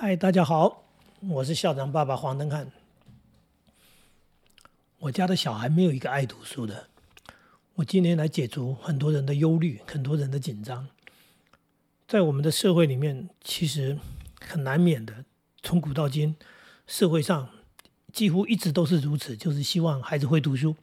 嗨，大家好，我是校长爸爸黄登汉。我家的小孩没有一个爱读书的。我今天来解除很多人的忧虑，很多人的紧张。在我们的社会里面，其实很难免的，从古到今，社会上几乎一直都是如此，就是希望孩子会读书。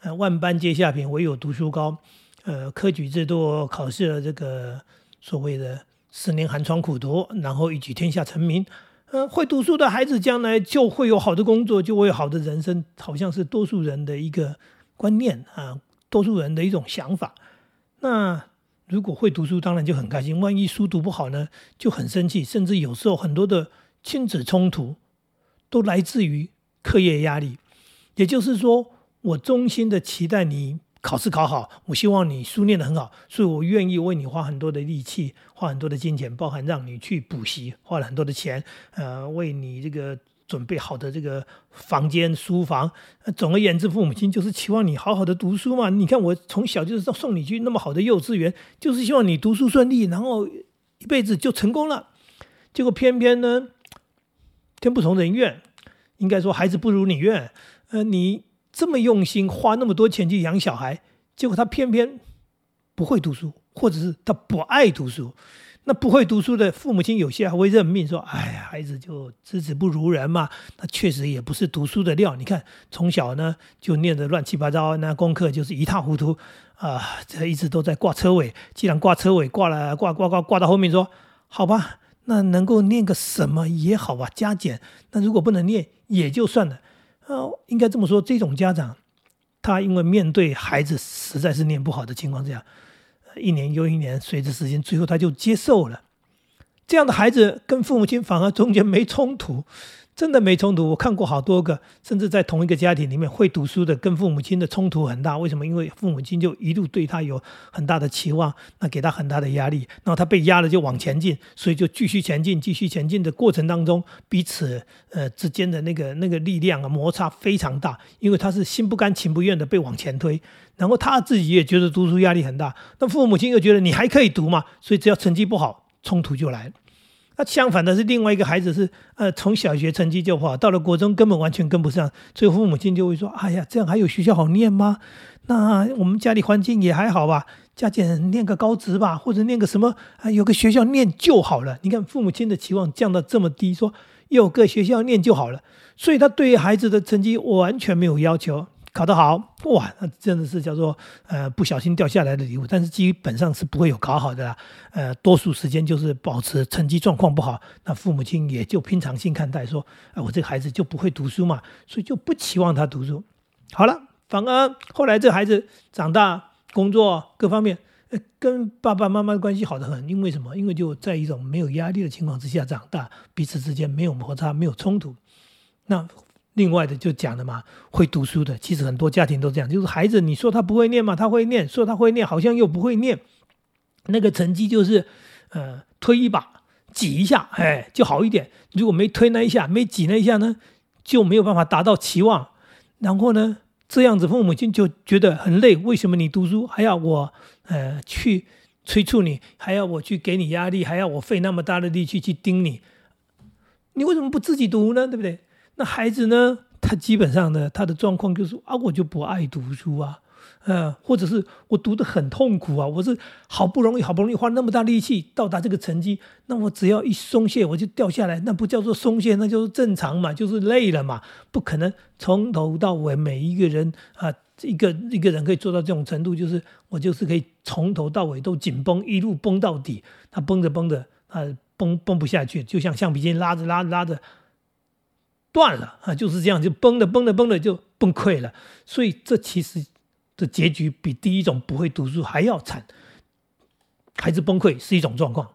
呃，万般皆下品，唯有读书高。呃，科举制度考试的这个所谓的。十年寒窗苦读，然后一举天下成名。呃，会读书的孩子将来就会有好的工作，就会有好的人生，好像是多数人的一个观念啊，多数人的一种想法。那如果会读书，当然就很开心。万一书读不好呢，就很生气，甚至有时候很多的亲子冲突都来自于课业压力。也就是说，我衷心的期待你。考试考好，我希望你书念得很好，所以我愿意为你花很多的力气，花很多的金钱，包含让你去补习，花了很多的钱，呃，为你这个准备好的这个房间、书房。总而言之，父母亲就是期望你好好的读书嘛。你看，我从小就是送你去那么好的幼稚园，就是希望你读书顺利，然后一辈子就成功了。结果偏偏呢，天不从人愿，应该说孩子不如你愿，呃，你。这么用心花那么多钱去养小孩，结果他偏偏不会读书，或者是他不爱读书。那不会读书的父母亲有些还会认命，说：“哎呀，孩子就资质不如人嘛。”那确实也不是读书的料。你看，从小呢就念得乱七八糟，那功课就是一塌糊涂啊，这一直都在挂车尾。既然挂车尾，挂了挂挂挂挂到后面说：“好吧，那能够念个什么也好吧，加减。那如果不能念，也就算了。”呃，应该这么说，这种家长，他因为面对孩子实在是念不好的情况下，一年又一年，随着时间，最后他就接受了。这样的孩子跟父母亲反而中间没冲突。真的没冲突，我看过好多个，甚至在同一个家庭里面会读书的，跟父母亲的冲突很大。为什么？因为父母亲就一路对他有很大的期望，那给他很大的压力，然后他被压了就往前进，所以就继续前进，继续前进的过程当中，彼此呃之间的那个那个力量啊摩擦非常大，因为他是心不甘情不愿的被往前推，然后他自己也觉得读书压力很大，那父母亲又觉得你还可以读嘛，所以只要成绩不好，冲突就来了。那相反的是，另外一个孩子是，呃，从小学成绩就不好，到了国中根本完全跟不上，所以父母亲就会说：“哎呀，这样还有学校好念吗？那我们家里环境也还好吧，加减念个高职吧，或者念个什么，啊，有个学校念就好了。”你看父母亲的期望降到这么低，说有个学校念就好了，所以他对于孩子的成绩完全没有要求。考得好哇，那真的是叫做呃不小心掉下来的礼物，但是基本上是不会有考好的啦。呃，多数时间就是保持成绩状况不好，那父母亲也就平常心看待，说，哎，我这个孩子就不会读书嘛，所以就不期望他读书。好了，反而后来这孩子长大，工作各方面，跟爸爸妈妈关系好得很，因为什么？因为就在一种没有压力的情况之下长大，彼此之间没有摩擦，没有冲突，那。另外的就讲了嘛，会读书的，其实很多家庭都这样，就是孩子你说他不会念嘛，他会念；说他会念，好像又不会念。那个成绩就是，呃，推一把，挤一下，哎，就好一点。如果没推那一下，没挤那一下呢，就没有办法达到期望。然后呢，这样子父母亲就觉得很累。为什么你读书还要我，呃，去催促你，还要我去给你压力，还要我费那么大的力气去盯你？你为什么不自己读呢？对不对？那孩子呢？他基本上呢，他的状况就是啊，我就不爱读书啊，呃，或者是我读得很痛苦啊，我是好不容易好不容易花那么大力气到达这个成绩，那我只要一松懈我就掉下来，那不叫做松懈，那就是正常嘛，就是累了嘛，不可能从头到尾每一个人啊，一个一个人可以做到这种程度，就是我就是可以从头到尾都紧绷，一路绷到底，他绷着绷着啊，绷绷不下去，就像橡皮筋拉着拉着拉着。断了啊，就是这样，就崩了，崩了，崩了，就崩溃了。所以这其实的结局比第一种不会读书还要惨。孩子崩溃是一种状况，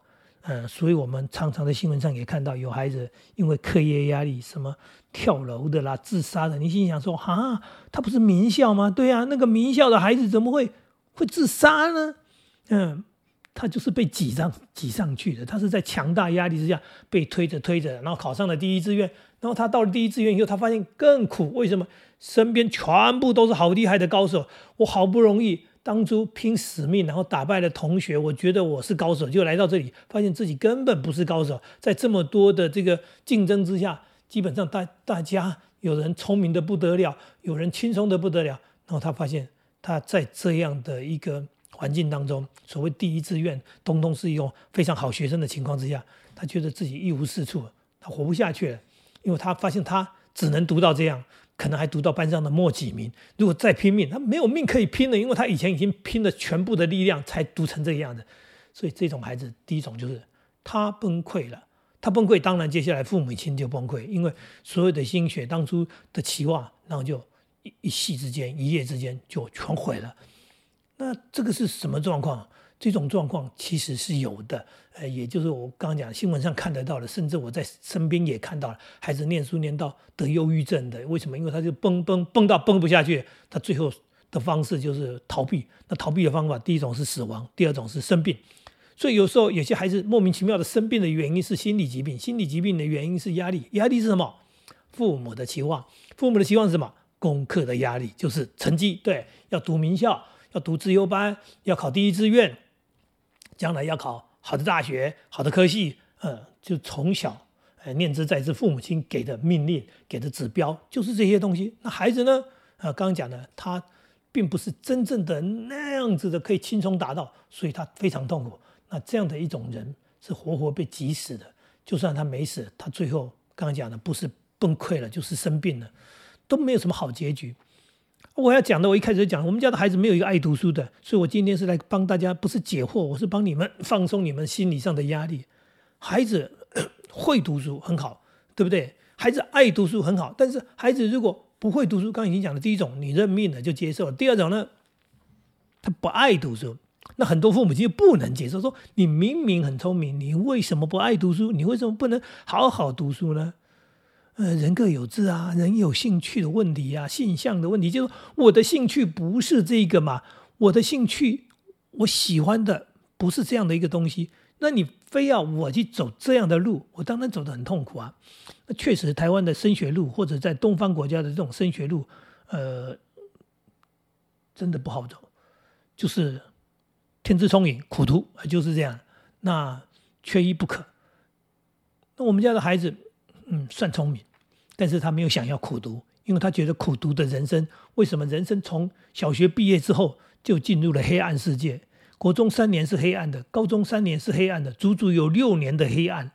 嗯，所以我们常常在新闻上也看到有孩子因为课业压力，什么跳楼的啦、自杀的。你心想说，哈，他不是名校吗？对啊，那个名校的孩子怎么会会自杀呢？嗯。他就是被挤上挤上去的，他是在强大压力之下被推着推着，然后考上了第一志愿。然后他到了第一志愿以后，他发现更苦。为什么？身边全部都是好厉害的高手，我好不容易当初拼死命，然后打败了同学，我觉得我是高手，就来到这里，发现自己根本不是高手。在这么多的这个竞争之下，基本上大大家有人聪明的不得了，有人轻松的不得了。然后他发现他在这样的一个环境当中，所谓第一志愿，通通是一种非常好学生的情况之下，他觉得自己一无是处，他活不下去了，因为他发现他只能读到这样。可能还读到班上的末几名。如果再拼命，他没有命可以拼了，因为他以前已经拼了全部的力量才读成这个样子。所以这种孩子，第一种就是他崩溃了。他崩溃，当然接下来父母亲就崩溃，因为所有的心血、当初的期望，然后就一一夕之间、一夜之间就全毁了。那这个是什么状况？这种状况其实是有的，呃，也就是我刚刚讲新闻上看得到的，甚至我在身边也看到了，孩子念书念到得忧郁症的，为什么？因为他就蹦蹦蹦到蹦不下去，他最后的方式就是逃避。那逃避的方法，第一种是死亡，第二种是生病。所以有时候有些孩子莫名其妙的生病的原因是心理疾病，心理疾病的原因是压力，压力是什么？父母的期望，父母的期望是什么？功课的压力，就是成绩，对，要读名校，要读自优班，要考第一志愿。将来要考好的大学、好的科系，呃，就从小，呃，念之在之，父母亲给的命令、给的指标就是这些东西。那孩子呢？呃，刚刚讲的，他并不是真正的那样子的可以轻松达到，所以他非常痛苦。那这样的一种人是活活被挤死的。就算他没死，他最后刚刚讲的不是崩溃了，就是生病了，都没有什么好结局。我要讲的，我一开始就讲，我们家的孩子没有一个爱读书的，所以我今天是来帮大家，不是解惑，我是帮你们放松你们心理上的压力。孩子 会读书很好，对不对？孩子爱读书很好，但是孩子如果不会读书，刚刚已经讲了，第一种你认命了就接受了；第二种呢，他不爱读书，那很多父母亲不能接受，说你明明很聪明，你为什么不爱读书？你为什么不能好好读书呢？呃，人各有志啊，人有兴趣的问题啊，性向的问题，就是我的兴趣不是这个嘛？我的兴趣，我喜欢的不是这样的一个东西。那你非要我去走这样的路，我当然走得很痛苦啊。那确实，台湾的升学路或者在东方国家的这种升学路，呃，真的不好走，就是天资聪颖，苦读就是这样，那缺一不可。那我们家的孩子。嗯，算聪明，但是他没有想要苦读，因为他觉得苦读的人生，为什么人生从小学毕业之后就进入了黑暗世界？国中三年是黑暗的，高中三年是黑暗的，足足有六年的黑暗。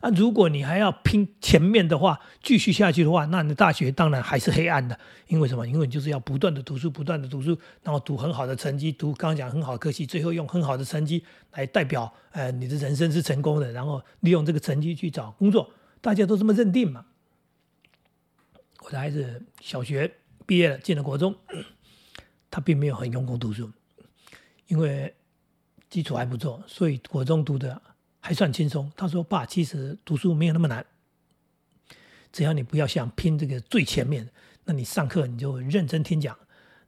啊，如果你还要拼前面的话，继续下去的话，那你的大学当然还是黑暗的。因为什么？因为你就是要不断的读书，不断的读书，然后读很好的成绩，读刚刚讲很好的科系，最后用很好的成绩来代表，呃，你的人生是成功的，然后利用这个成绩去找工作。大家都这么认定嘛？我的孩子小学毕业了，进了国中，他并没有很用功读书，因为基础还不错，所以国中读的还算轻松。他说：“爸，其实读书没有那么难，只要你不要想拼这个最前面，那你上课你就认真听讲，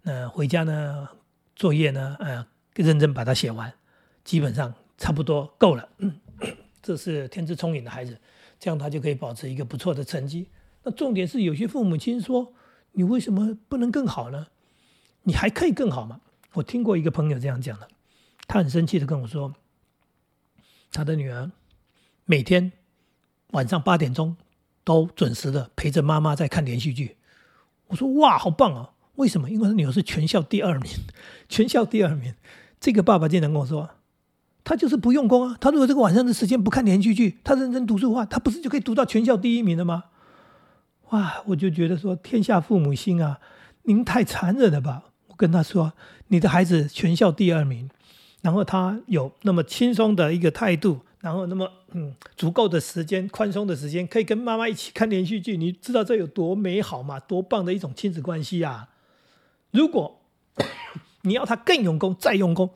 那回家呢作业呢，呃，认真把它写完，基本上差不多够了。”这是天资聪颖的孩子。这样他就可以保持一个不错的成绩。那重点是有些父母亲说：“你为什么不能更好呢？你还可以更好吗？”我听过一个朋友这样讲的，他很生气的跟我说：“他的女儿每天晚上八点钟都准时的陪着妈妈在看连续剧。”我说：“哇，好棒啊！为什么？因为他女儿是全校第二名，全校第二名。”这个爸爸竟然跟我说。他就是不用功啊！他如果这个晚上的时间不看连续剧，他认真读书的话，他不是就可以读到全校第一名了吗？哇！我就觉得说，天下父母心啊，您太残忍了吧！我跟他说，你的孩子全校第二名，然后他有那么轻松的一个态度，然后那么嗯足够的时间、宽松的时间，可以跟妈妈一起看连续剧，你知道这有多美好吗？多棒的一种亲子关系啊！如果你要他更用功，再用功。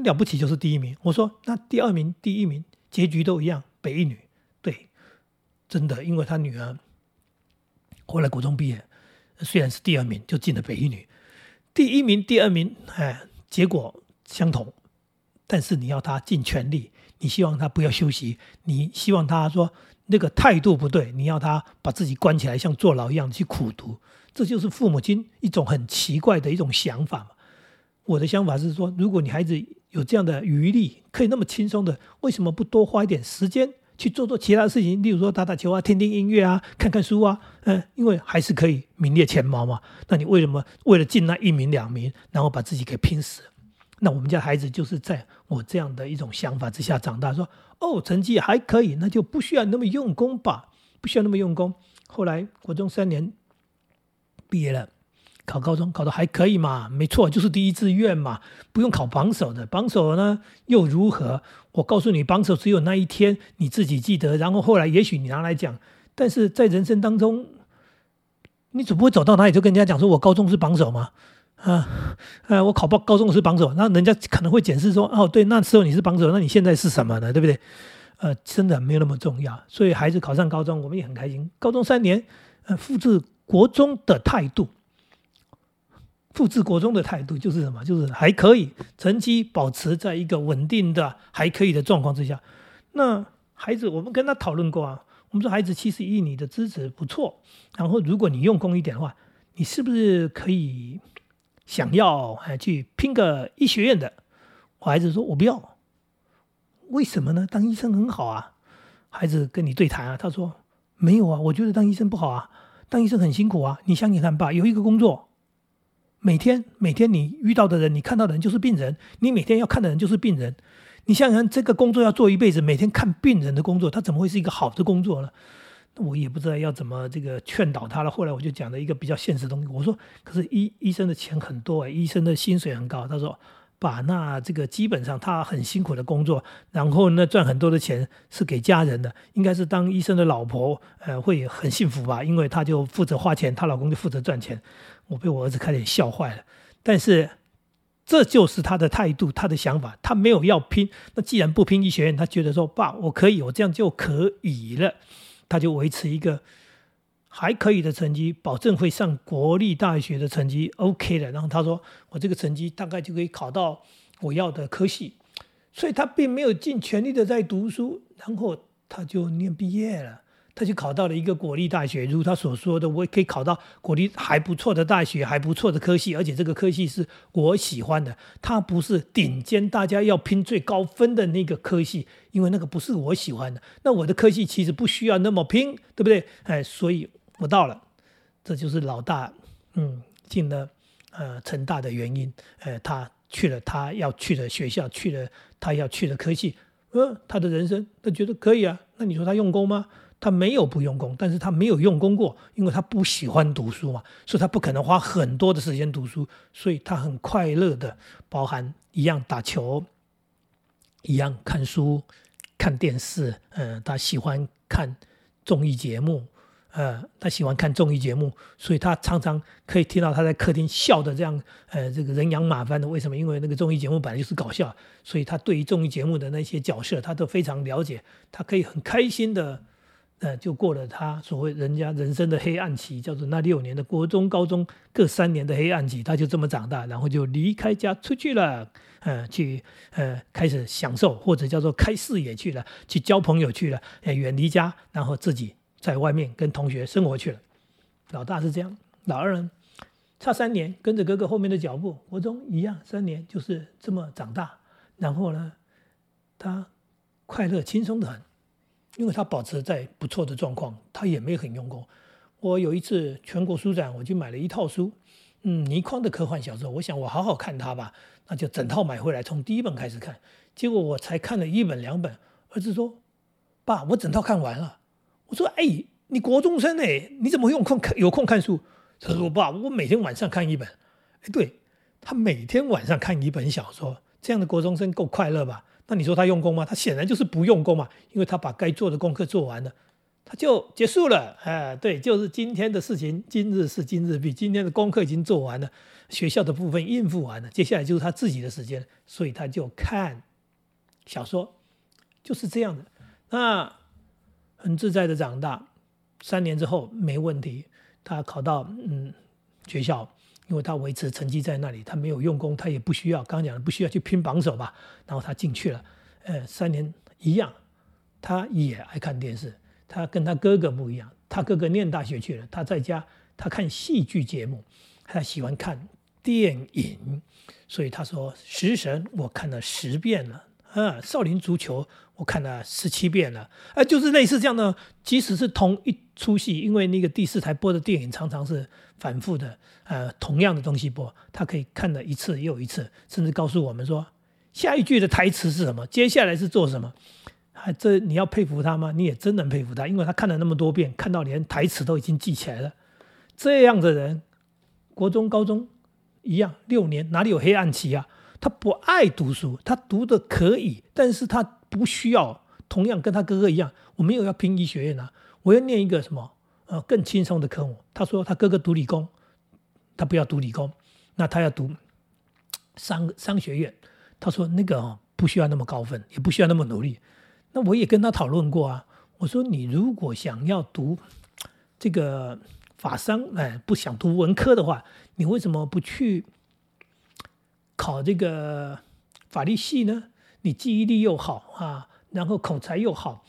了不起就是第一名。我说那第二名、第一名结局都一样，北一女。对，真的，因为他女儿后来国中毕业，虽然是第二名，就进了北一女。第一名、第二名，哎，结果相同。但是你要他尽全力，你希望他不要休息，你希望他说那个态度不对，你要他把自己关起来，像坐牢一样去苦读。这就是父母亲一种很奇怪的一种想法嘛。我的想法是说，如果你孩子有这样的余力，可以那么轻松的，为什么不多花一点时间去做做其他事情？例如说打打球啊，听听音乐啊，看看书啊，嗯，因为还是可以名列前茅嘛。那你为什么为了进那一名两名，然后把自己给拼死？那我们家孩子就是在我这样的一种想法之下长大，说哦，成绩还可以，那就不需要那么用功吧，不需要那么用功。后来国中三年毕业了。考高中考的还可以嘛？没错，就是第一志愿嘛，不用考榜首的。榜首呢又如何？我告诉你，榜首只有那一天你自己记得。然后后来也许你拿来讲，但是在人生当中，你总不会走到哪里就跟人家讲说我高中是榜首嘛？啊，呃，我考报高中是榜首，那人家可能会检视说，哦，对，那时候你是榜首，那你现在是什么呢？对不对？呃，真的没有那么重要。所以孩子考上高中，我们也很开心。高中三年，呃，复制国中的态度。复制国中的态度就是什么？就是还可以，成绩保持在一个稳定的还可以的状况之下。那孩子，我们跟他讨论过啊，我们说孩子其实以你的资质不错，然后如果你用功一点的话，你是不是可以想要还去拼个医学院的？我孩子说，我不要。为什么呢？当医生很好啊。孩子跟你对谈啊，他说没有啊，我觉得当医生不好啊，当医生很辛苦啊。你想想看吧，有一个工作。每天每天你遇到的人，你看到的人就是病人，你每天要看的人就是病人。你想想，这个工作要做一辈子，每天看病人的工作，他怎么会是一个好的工作呢？我也不知道要怎么这个劝导他了。后来我就讲了一个比较现实的东西，我说：“可是医医生的钱很多，医生的薪水很高。”他说：“把，那这个基本上他很辛苦的工作，然后呢赚很多的钱是给家人的，应该是当医生的老婆呃会很幸福吧，因为他就负责花钱，她老公就负责赚钱。”我被我儿子差点笑坏了，但是这就是他的态度，他的想法，他没有要拼。那既然不拼医学院，他觉得说爸，我可以，我这样就可以了，他就维持一个还可以的成绩，保证会上国立大学的成绩 OK 的。然后他说，我这个成绩大概就可以考到我要的科系，所以他并没有尽全力的在读书，然后他就念毕业了。他就考到了一个国立大学，如他所说的，我也可以考到国立还不错的大学，还不错的科系，而且这个科系是我喜欢的。它不是顶尖，大家要拼最高分的那个科系，因为那个不是我喜欢的。那我的科系其实不需要那么拼，对不对？哎，所以我到了，这就是老大，嗯，进了呃成大的原因。呃，他去了他要去的学校，去了他要去的科系，呃，他的人生他觉得可以啊。那你说他用功吗？他没有不用功，但是他没有用功过，因为他不喜欢读书嘛，所以他不可能花很多的时间读书，所以他很快乐的，包含一样打球，一样看书、看电视，嗯，他喜欢看综艺节目，呃，他喜欢看综艺节目，所以他常常可以听到他在客厅笑的这样，呃，这个人仰马翻的。为什么？因为那个综艺节目本来就是搞笑，所以他对于综艺节目的那些角色，他都非常了解，他可以很开心的。呃，就过了他所谓人家人生的黑暗期，叫做那六年的国中、高中各三年的黑暗期，他就这么长大，然后就离开家出去了，呃，去呃开始享受或者叫做开视野去了，去交朋友去了，呃，远离家，然后自己在外面跟同学生活去了。老大是这样，老二呢，差三年跟着哥哥后面的脚步，国中一样，三年就是这么长大，然后呢，他快乐轻松的很。因为他保持在不错的状况，他也没有很用功。我有一次全国书展，我就买了一套书，嗯，倪匡的科幻小说，我想我好好看它吧，那就整套买回来，从第一本开始看。结果我才看了一本两本，儿子说：“爸，我整套看完了。”我说：“哎，你国中生哎，你怎么有空看有空看书？”他说：“爸，我每天晚上看一本。”哎，对他每天晚上看一本小说，这样的国中生够快乐吧？那你说他用功吗？他显然就是不用功嘛，因为他把该做的功课做完了，他就结束了。哎，对，就是今天的事情，今日事今日毕，今天的功课已经做完了，学校的部分应付完了，接下来就是他自己的时间，所以他就看小说，就是这样的。那很自在的长大，三年之后没问题，他考到嗯学校。因为他维持成绩在那里，他没有用功，他也不需要。刚刚讲的不需要去拼榜首吧，然后他进去了，呃，三年一样，他也爱看电视。他跟他哥哥不一样，他哥哥念大学去了，他在家他看戏剧节目，他喜欢看电影，所以他说《食神》我看了十遍了，啊，《少林足球》我看了十七遍了，啊，就是类似这样的。即使是同一出戏，因为那个第四台播的电影常常是反复的，呃，同样的东西播，他可以看了一次又一次，甚至告诉我们说下一句的台词是什么，接下来是做什么。还这你要佩服他吗？你也真能佩服他，因为他看了那么多遍，看到连台词都已经记起来了。这样的人，国中、高中一样，六年哪里有黑暗期啊？他不爱读书，他读的可以，但是他不需要。同样跟他哥哥一样，我没有要拼医学院啊，我要念一个什么呃更轻松的科目。他说他哥哥读理工，他不要读理工，那他要读商商学院。他说那个哦不需要那么高分，也不需要那么努力。那我也跟他讨论过啊，我说你如果想要读这个法商，哎，不想读文科的话，你为什么不去考这个法律系呢？你记忆力又好啊，然后口才又好，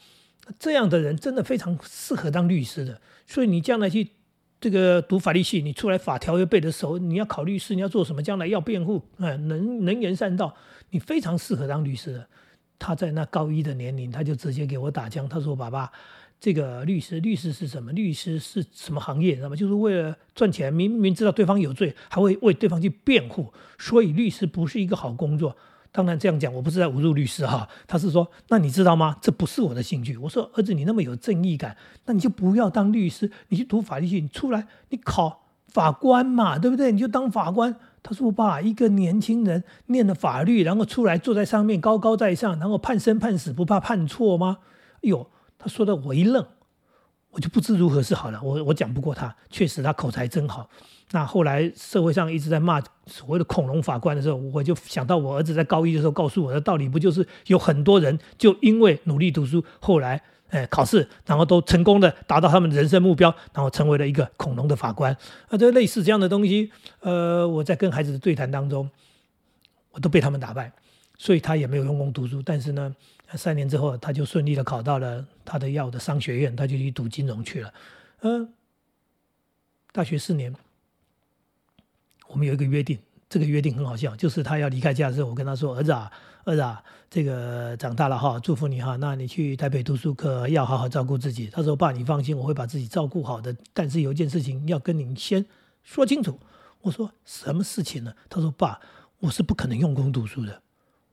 这样的人真的非常适合当律师的。所以你将来去这个读法律系，你出来法条又背得熟，你要考律师，你要做什么？将来要辩护，哎，能能言善道，你非常适合当律师的。他在那高一的年龄，他就直接给我打枪。他说：“爸爸，这个律师，律师是什么？律师是什么行业？知道吗？就是为了赚钱，明明知道对方有罪，还会为对方去辩护。所以律师不是一个好工作。当然这样讲，我不是在侮辱律师哈。他是说，那你知道吗？这不是我的兴趣。我说，儿子，你那么有正义感，那你就不要当律师，你去读法律系，你出来你考法官嘛，对不对？你就当法官。”他说：“爸，一个年轻人念了法律，然后出来坐在上面高高在上，然后判生判死不怕判错吗？”哎呦，他说的我一愣，我就不知如何是好了。我我讲不过他，确实他口才真好。那后来社会上一直在骂所谓的恐龙法官的时候，我就想到我儿子在高一的时候告诉我的道理，不就是有很多人就因为努力读书，后来。哎，考试，然后都成功的达到他们人生目标，然后成为了一个恐龙的法官。啊，这类似这样的东西，呃，我在跟孩子的对谈当中，我都被他们打败，所以他也没有用功读书。但是呢，三年之后，他就顺利的考到了他的要的商学院，他就去读金融去了。嗯，大学四年，我们有一个约定，这个约定很好笑，就是他要离开家的时候，我跟他说：“儿子啊。”儿子啊，这个长大了哈，祝福你哈。那你去台北读书，可要好好照顾自己。他说：“爸，你放心，我会把自己照顾好的。但是有一件事情要跟你先说清楚。”我说：“什么事情呢？”他说：“爸，我是不可能用功读书的。”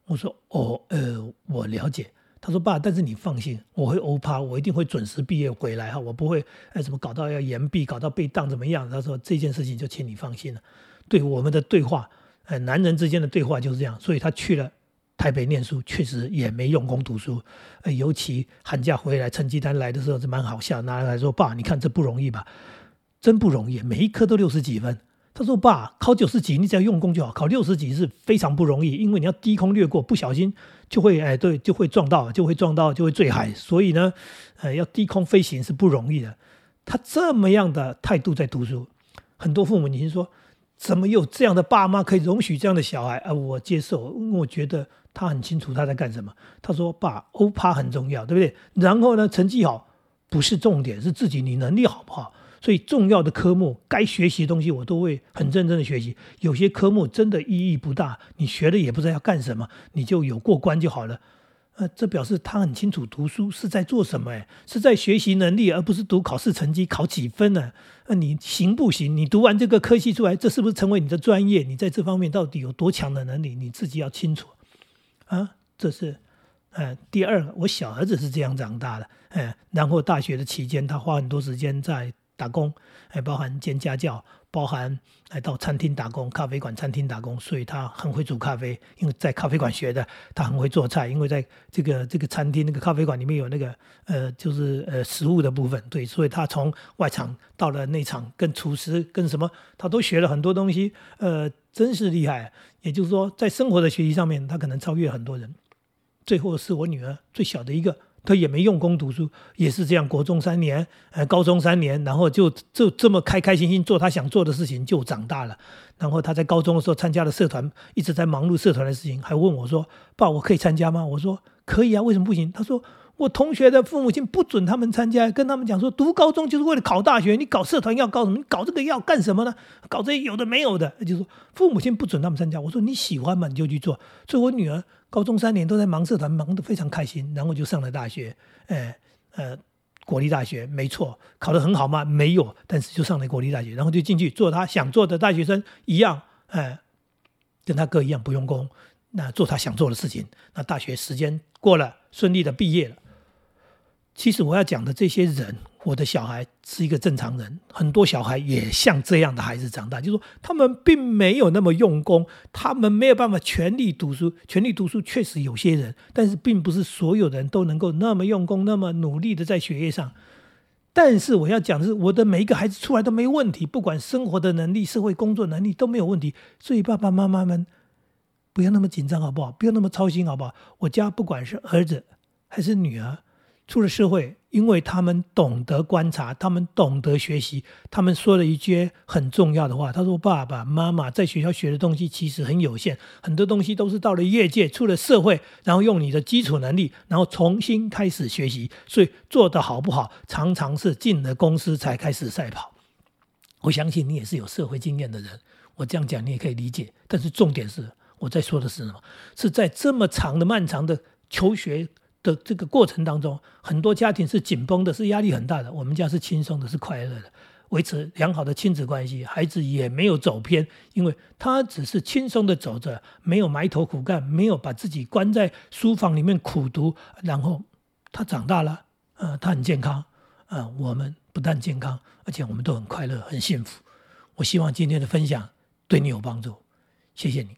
我说：“哦，呃，我了解。”他说：“爸，但是你放心，我会欧趴，我一定会准时毕业回来哈，我不会哎什么搞到要延毕，搞到被当怎么样？”他说：“这件事情就请你放心了。”对我们的对话，呃，男人之间的对话就是这样。所以他去了。台北念书确实也没用功读书，尤其寒假回来成绩单来的时候是蛮好笑，拿来说爸，你看这不容易吧？真不容易，每一科都六十几分。他说爸，考九十几你只要用功就好，考六十几是非常不容易，因为你要低空掠过，不小心就会哎对，就会撞到，就会撞到，就会坠海。所以呢，呃，要低空飞行是不容易的。他这么样的态度在读书，很多父母你说怎么有这样的爸妈可以容许这样的小孩？啊，我接受，我觉得。他很清楚他在干什么。他说：“爸，欧趴很重要，对不对？然后呢，成绩好不是重点，是自己你能力好不好？所以重要的科目该学习的东西，我都会很认真的学习。有些科目真的意义不大，你学了也不知道要干什么，你就有过关就好了。呃，这表示他很清楚读书是在做什么，哎，是在学习能力，而不是读考试成绩考几分呢？那你行不行？你读完这个科系出来，这是不是成为你的专业？你在这方面到底有多强的能力？你自己要清楚。”啊，这是，呃，第二个，我小儿子是这样长大的，哎，然后大学的期间，他花很多时间在打工，还包含兼家教，包含来到餐厅打工，咖啡馆、餐厅打工，所以他很会煮咖啡，因为在咖啡馆学的，他很会做菜，因为在这个这个餐厅那个咖啡馆里面有那个呃，就是呃食物的部分，对，所以他从外场到了内场，跟厨师跟什么，他都学了很多东西，呃。真是厉害，也就是说，在生活的学习上面，他可能超越很多人。最后是我女儿最小的一个，他也没用功读书，也是这样，国中三年，呃，高中三年，然后就就这么开开心心做他想做的事情，就长大了。然后他在高中的时候参加了社团，一直在忙碌社团的事情，还问我说：“爸，我可以参加吗？”我说：“可以啊，为什么不行？”他说：“我同学的父母亲不准他们参加，跟他们讲说，读高中就是为了考大学，你搞社团要搞什么？你搞这个要干什么呢？搞这些有的没有的，就说父母亲不准他们参加。我说你喜欢嘛，你就去做。所以我女儿高中三年都在忙社团，忙得非常开心，然后就上了大学，哎呃，国立大学没错，考得很好吗？没有，但是就上了国立大学，然后就进去做他想做的大学生一样，哎，跟他哥一样不用功，那做他想做的事情。那大学时间过了，顺利的毕业了。其实我要讲的这些人，我的小孩是一个正常人，很多小孩也像这样的孩子长大，就是说他们并没有那么用功，他们没有办法全力读书，全力读书确实有些人，但是并不是所有人都能够那么用功、那么努力的在学业上。但是我要讲的是，我的每一个孩子出来都没问题，不管生活的能力、社会工作能力都没有问题，所以爸爸妈妈们不要那么紧张好不好？不要那么操心好不好？我家不管是儿子还是女儿。出了社会，因为他们懂得观察，他们懂得学习，他们说了一句很重要的话。他说：“爸爸妈妈在学校学的东西其实很有限，很多东西都是到了业界、出了社会，然后用你的基础能力，然后重新开始学习。所以做得好不好，常常是进了公司才开始赛跑。我相信你也是有社会经验的人，我这样讲你也可以理解。但是重点是，我在说的是什么？是在这么长的、漫长的求学。”的这个过程当中，很多家庭是紧绷的，是压力很大的。我们家是轻松的，是快乐的，维持良好的亲子关系，孩子也没有走偏，因为他只是轻松的走着，没有埋头苦干，没有把自己关在书房里面苦读，然后他长大了，呃，他很健康，呃，我们不但健康，而且我们都很快乐，很幸福。我希望今天的分享对你有帮助，谢谢你。